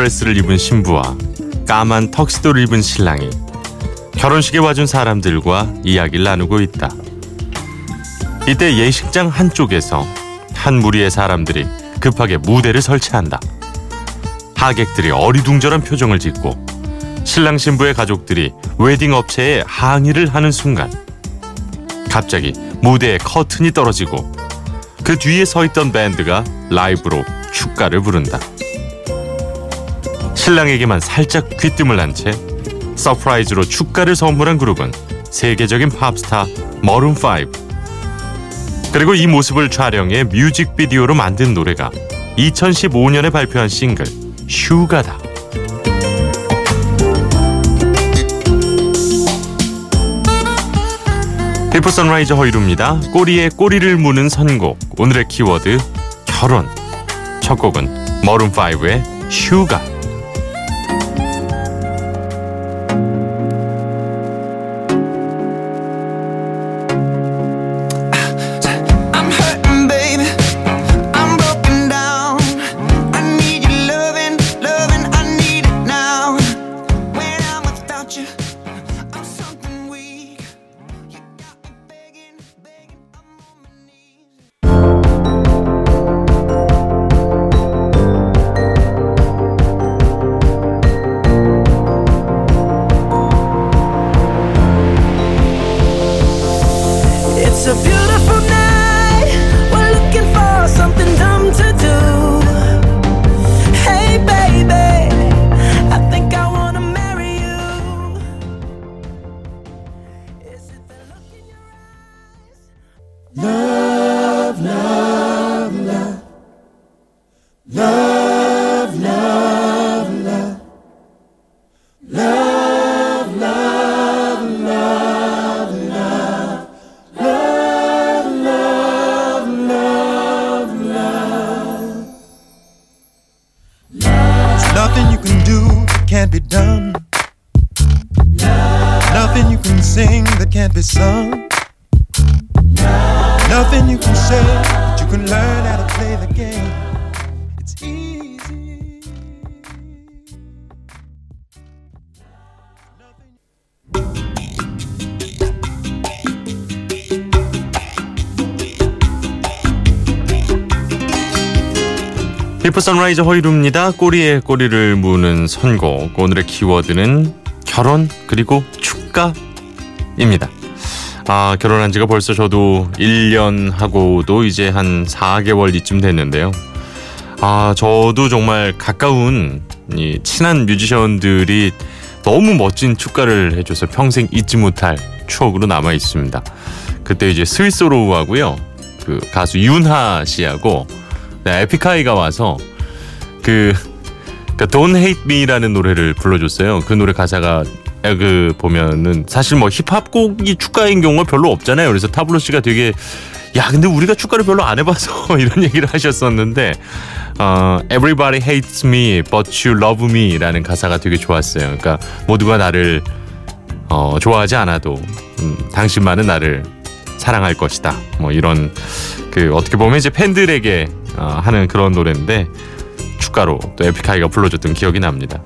드레스를 입은 신부와 까만 턱시도를 입은 신랑이 결혼식에 와준 사람들과 이야기를 나누고 있다. 이때 예식장 한쪽에서 한 무리의 사람들이 급하게 무대를 설치한다. 하객들이 어리둥절한 표정을 짓고 신랑 신부의 가족들이 웨딩 업체에 항의를 하는 순간 갑자기 무대에 커튼이 떨어지고 그 뒤에 서 있던 밴드가 라이브로 축가를 부른다. 신랑에게만 살짝 귀띔을 한 채 surprise로 축가를 선물한 그룹은 세계적인 팝스타 Maroon 5. 그리고 이 모습을 촬영해 뮤직비디오로 만든 노래가 2015년에 발표한 싱글 Sugar다. 피프 선라이저 허이루입니다. 꼬리에 꼬리를 무는 선곡. 오늘의 키워드 결혼. 첫 곡은 머룬5의 슈가. 피프 선라이저 허이루입니다. 꼬리에 꼬리를 무는 선곡. 오늘의 키워드는 결혼 그리고 축가입니다. 아, 결혼한 지가 벌써 저도 1년 하고도 이제 한 4개월 이쯤 됐는데요. 아, 저도 정말 가까운 이 친한 뮤지션들이 너무 멋진 축가를 해줘서 평생 잊지 못할 추억으로 남아 있습니다. 그때 이제 스위스로우하고요. 그 가수 윤하 씨하고 네, 에픽하이가 와서 그 그러니까 Don't Hate Me라는 노래를 불러줬어요. 그 노래 가사가 그 보면은 사실 뭐 힙합 곡이 축가인 경우가 별로 없잖아요. 그래서 타블로 씨가 되게 야 근데 우리가 축가를 별로 안 해봐서 이런 얘기를 하셨었는데 어, Everybody hates me, but you love me라는 가사가 되게 좋았어요. 그러니까 모두가 나를 어, 좋아하지 않아도 음, 당신만은 나를 사랑할 것이다. 뭐 이런 그 어떻게 보면 이제 팬들에게 어, 하는 그런 노래인데 축가로 또 에픽하이가 불러줬던 기억이 납니다.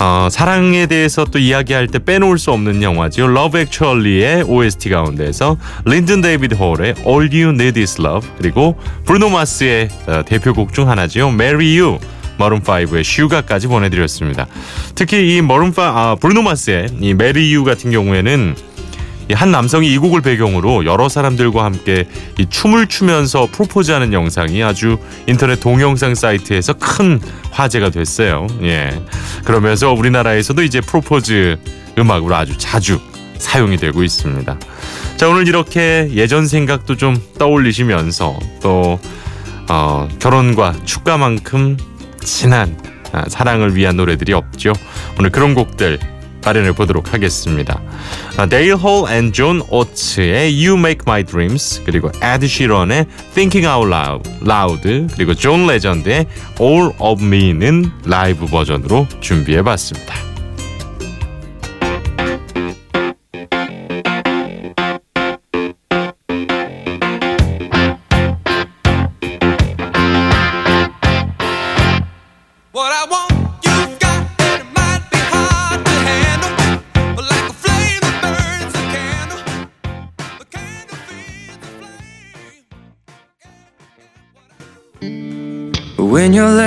어, 사랑에 대해서 또 이야기할 때 빼놓을 수 없는 영화죠. Love Actually의 OST 가운데서 린든 데이비드 홀의 All You Need Is Love 그리고 브루노 마스의 어, 대표곡 중 하나죠. Marry You Maroon 5의 Sugar까지 보내드렸습니다. 특히 이 머룬 5, 아, 브루노 마스의 이 Marry You 같은 경우에는 이 한 남성이 이 곡을 배경으로 여러 사람들과 함께 이 춤을 추면서 프로포즈하는 영상이 아주 인터넷 동영상 사이트에서 큰 화제가 됐어요. 예. 그러면서 우리나라에서도 이제 프로포즈 음악으로 아주 자주 사용이 되고 있습니다. 자 오늘 이렇게 예전 생각도 좀 떠올리시면서 또 어, 결혼과 축가만큼 진한 아, 사랑을 위한 노래들이 없죠. 오늘 그런 곡들 마련해 보도록 하겠습니다. 아, Daryl Hall and John Oates의 You Make My Dreams 그리고 에드 시런의 Thinking Out Loud, Loud 그리고 존 레전드의 All of Me는 라이브 버전으로 준비해 봤습니다.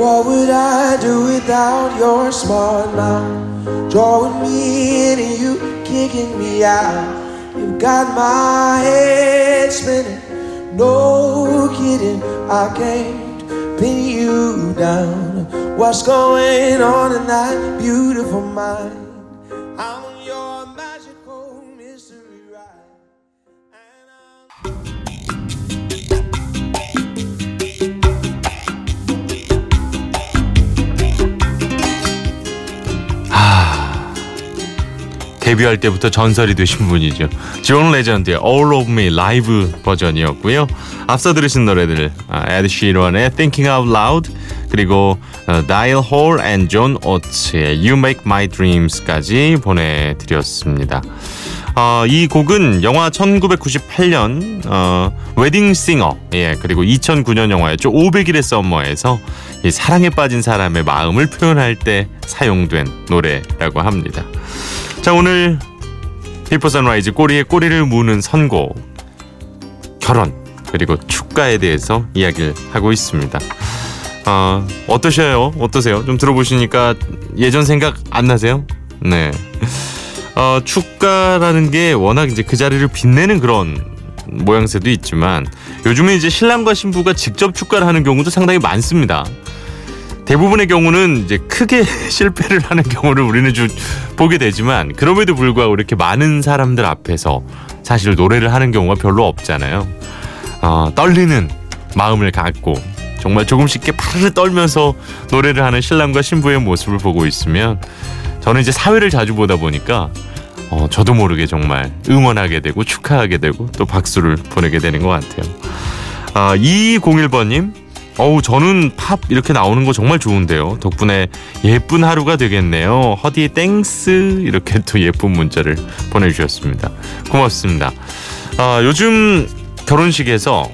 What would I do without your smart mouth? Drawing me in and you kicking me out. You've got my head spinning. No kidding, I can't pin you down. What's going on in that beautiful mind? 데뷔할 때부터 전설이 되신 분이죠. 존 레전드의 All of Me 라이브 버전이었고요. 앞서 들으신 노래들 에드 시런의 Thinking Out Loud 그리고 어, Daryl Hall and John Oates의 You Make My Dreams까지 보내드렸습니다. 어, 이 곡은 영화 1998년 어, Wedding Singer 예 그리고 2009년 영화였죠 500일의 썸머에서 이 사랑에 빠진 사람의 마음을 표현할 때 사용된 노래라고 합니다. 자 오늘 비포 선라이즈 꼬리에 꼬리를 무는 선곡 결혼 그리고 축가에 대해서 이야기를 하고 있습니다. 어, 어떠셔요? 어떠세요? 좀 들어보시니까 예전 생각 안 나세요? 네. 어, 축가라는 게 워낙 이제 그 자리를 빛내는 그런 모양새도 있지만 요즘에 이제 신랑과 신부가 직접 축가를 하는 경우도 상당히 많습니다. 대부분의 경우는 이제 크게 실패를 하는 경우를 우리는 좀 보게 되지만 그럼에도 불구하고 이렇게 많은 사람들 앞에서 사실 노래를 하는 경우가 별로 없잖아요. 어, 떨리는 마음을 갖고 정말 조금씩 이렇게 파르르 떨면서 노래를 하는 신랑과 신부의 모습을 보고 있으면 저는 이제 사회를 자주 보다 보니까 어, 저도 모르게 정말 응원하게 되고 축하하게 되고 또 박수를 보내게 되는 것 같아요. 아, 2201번님, 어우, 저는 팝 이렇게 나오는 거 정말 좋은데요. 덕분에 예쁜 하루가 되겠네요. 허디 thanks 이렇게 또 예쁜 문자를 보내주셨습니다. 고맙습니다. 아, 요즘 결혼식에서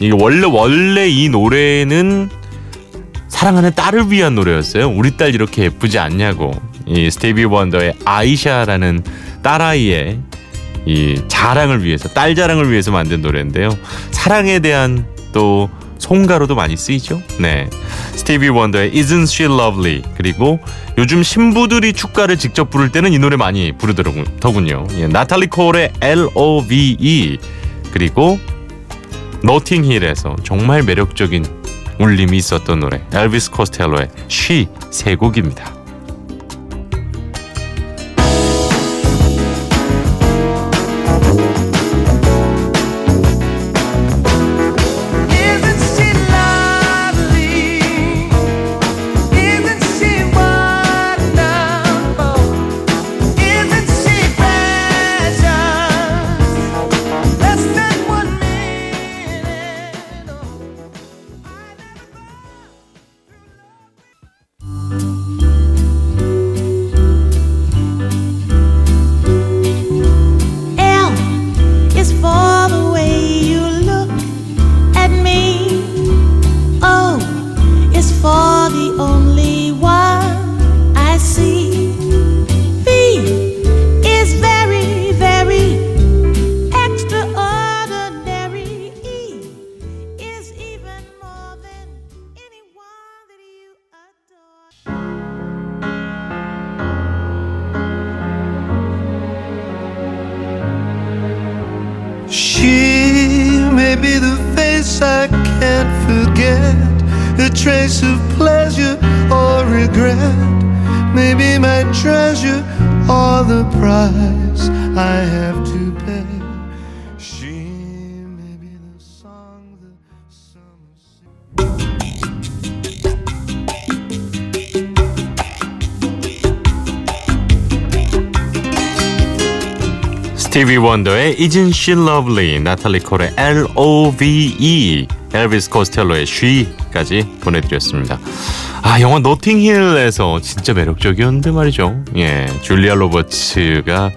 이게 원래 원래 이 노래는 사랑하는 딸을 위한 노래였어요. 우리 딸 이렇게 예쁘지 않냐고. 이 스티비 원더의 아이샤라는 딸아이의 이 자랑을 위해서 딸 자랑을 위해서 만든 노래인데요. 사랑에 대한 또 송가로도 많이 쓰이죠. 네. 스티비 원더의 Isn't She Lovely 그리고 요즘 신부들이 축가를 직접 부를 때는 이 노래 많이 부르더군요. 예, 나탈리 콜의 L.O.V.E 그리고 노팅 힐에서 정말 매력적인 울림이 있었던 노래 엘비스 코스텔로의 She 세 곡입니다. Be the face I can't forget, a trace of pleasure or regret. Maybe my treasure or the price I have to 스티비 원더의 Isn't She Lovely, 나탈리 콜의 L.O.V.E, 엘비스 코스텔로의 She까지 보내드렸습니다. 아 영화 노팅힐에서 진짜 매력적이었는데 말이죠. 예, 줄리아 로버츠가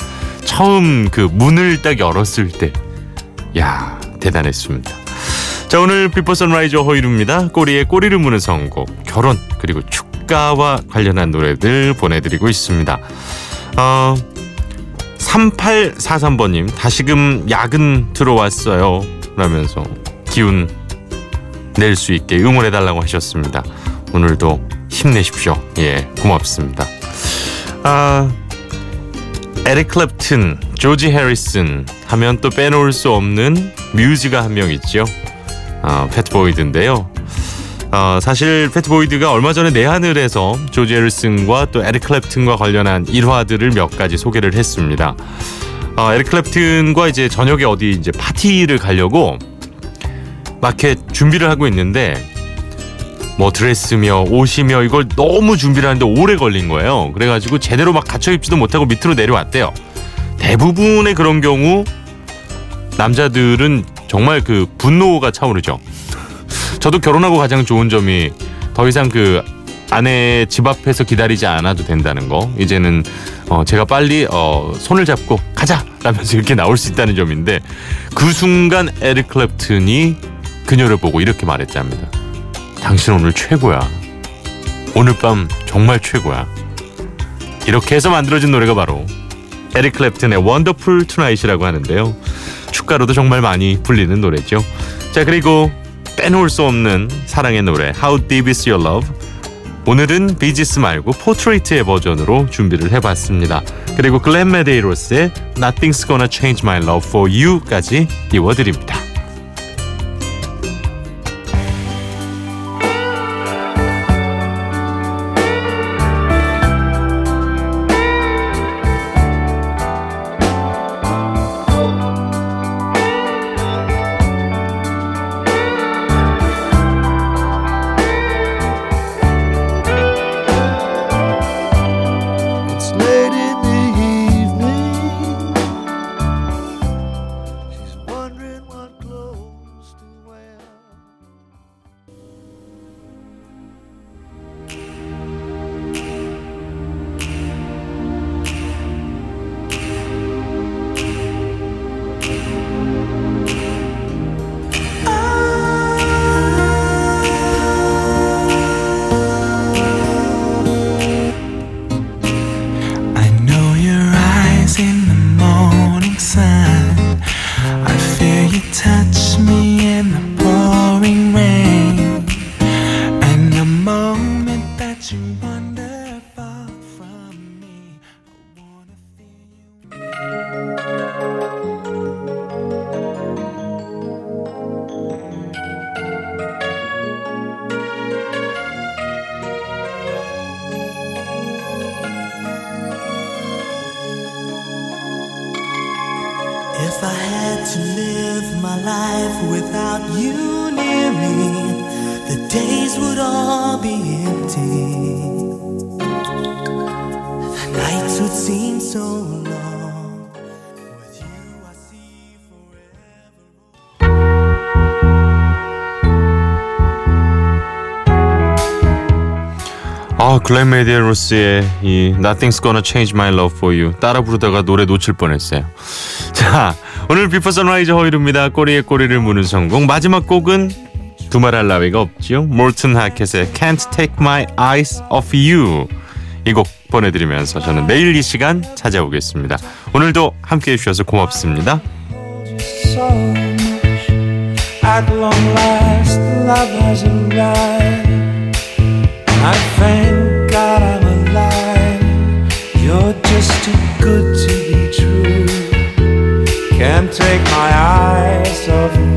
처음 그 문을 딱 열었을 때, 야 대단했습니다. 자 오늘 비포 선라이즈 허일후입니다. 꼬리에 꼬리를 무는 선곡, 결혼 그리고 축가와 관련한 노래들 보내드리고 있습니다. 어, 3843번님 다시금 야근 들어왔어요 라면서 기운 낼 수 있게 응원해달라고 하셨습니다. 오늘도 힘내십시오. 예, 고맙습니다. 아, 에릭 클랩튼, 조지 해리슨 하면 또 빼놓을 수 없는 뮤즈가 한 명 있죠. 아, 패티 보이드인데요. 어, 사실 패티 보이드가 얼마 전에 내한을 해서 조지 해리슨과 또 에릭 클랩튼과 관련한 일화들을 몇 가지 소개를 했습니다. 어, 에릭 클랩튼과 이제 저녁에 어디 이제 파티를 가려고 마켓 준비를 하고 있는데 뭐 드레스며 옷이며 이걸 너무 준비를 하는데 오래 걸린 거예요. 그래가지고 제대로 막 갖춰 입지도 못하고 밑으로 내려왔대요. 대부분의 그런 경우 남자들은 정말 그 분노가 차오르죠. 저도 결혼하고 가장 좋은 점이 더 이상 그 아내 집 앞에서 기다리지 않아도 된다는 거. 이제는 어 제가 빨리 어 손을 잡고 가자 라면서 이렇게 나올 수 있다는 점인데 그 순간 에릭 클랩튼이 그녀를 보고 이렇게 말했답니다. 당신 오늘 최고야. 오늘 밤 정말 최고야. 이렇게 해서 만들어진 노래가 바로 에릭 클랩튼의 Wonderful Tonight이라고 하는데요. 축가로도 정말 많이 불리는 노래죠. 자 그리고 빼놓을 수 없는 사랑의 노래 How Deep Is Your Love 오늘은 비지스 말고 포트레이트의 버전으로 준비를 해봤습니다. 그리고 글렌 메데이로스의 Nothing's Gonna Change My Love For You까지 띄워드립니다. To live my life without you near me, the days would all be empty. The nights would seem so long. 아 글렌 메데이로스의 이 Nothing's Gonna Change My Love For You 따라 부르다가 노래 놓칠 뻔했어요. 자 오늘 비포 선라이즈 허일후입니다. 꼬리에 꼬리를 무는 선곡 마지막 곡은 두말할 나위가 없지요. 몰튼 하켓의 Can't Take My Eyes Off You 이 곡 보내드리면서 저는 내일 이 시간 찾아오겠습니다. 오늘도 함께해 주셔서 고맙습니다. At long last, love has arrived. I thank take my eyes off you.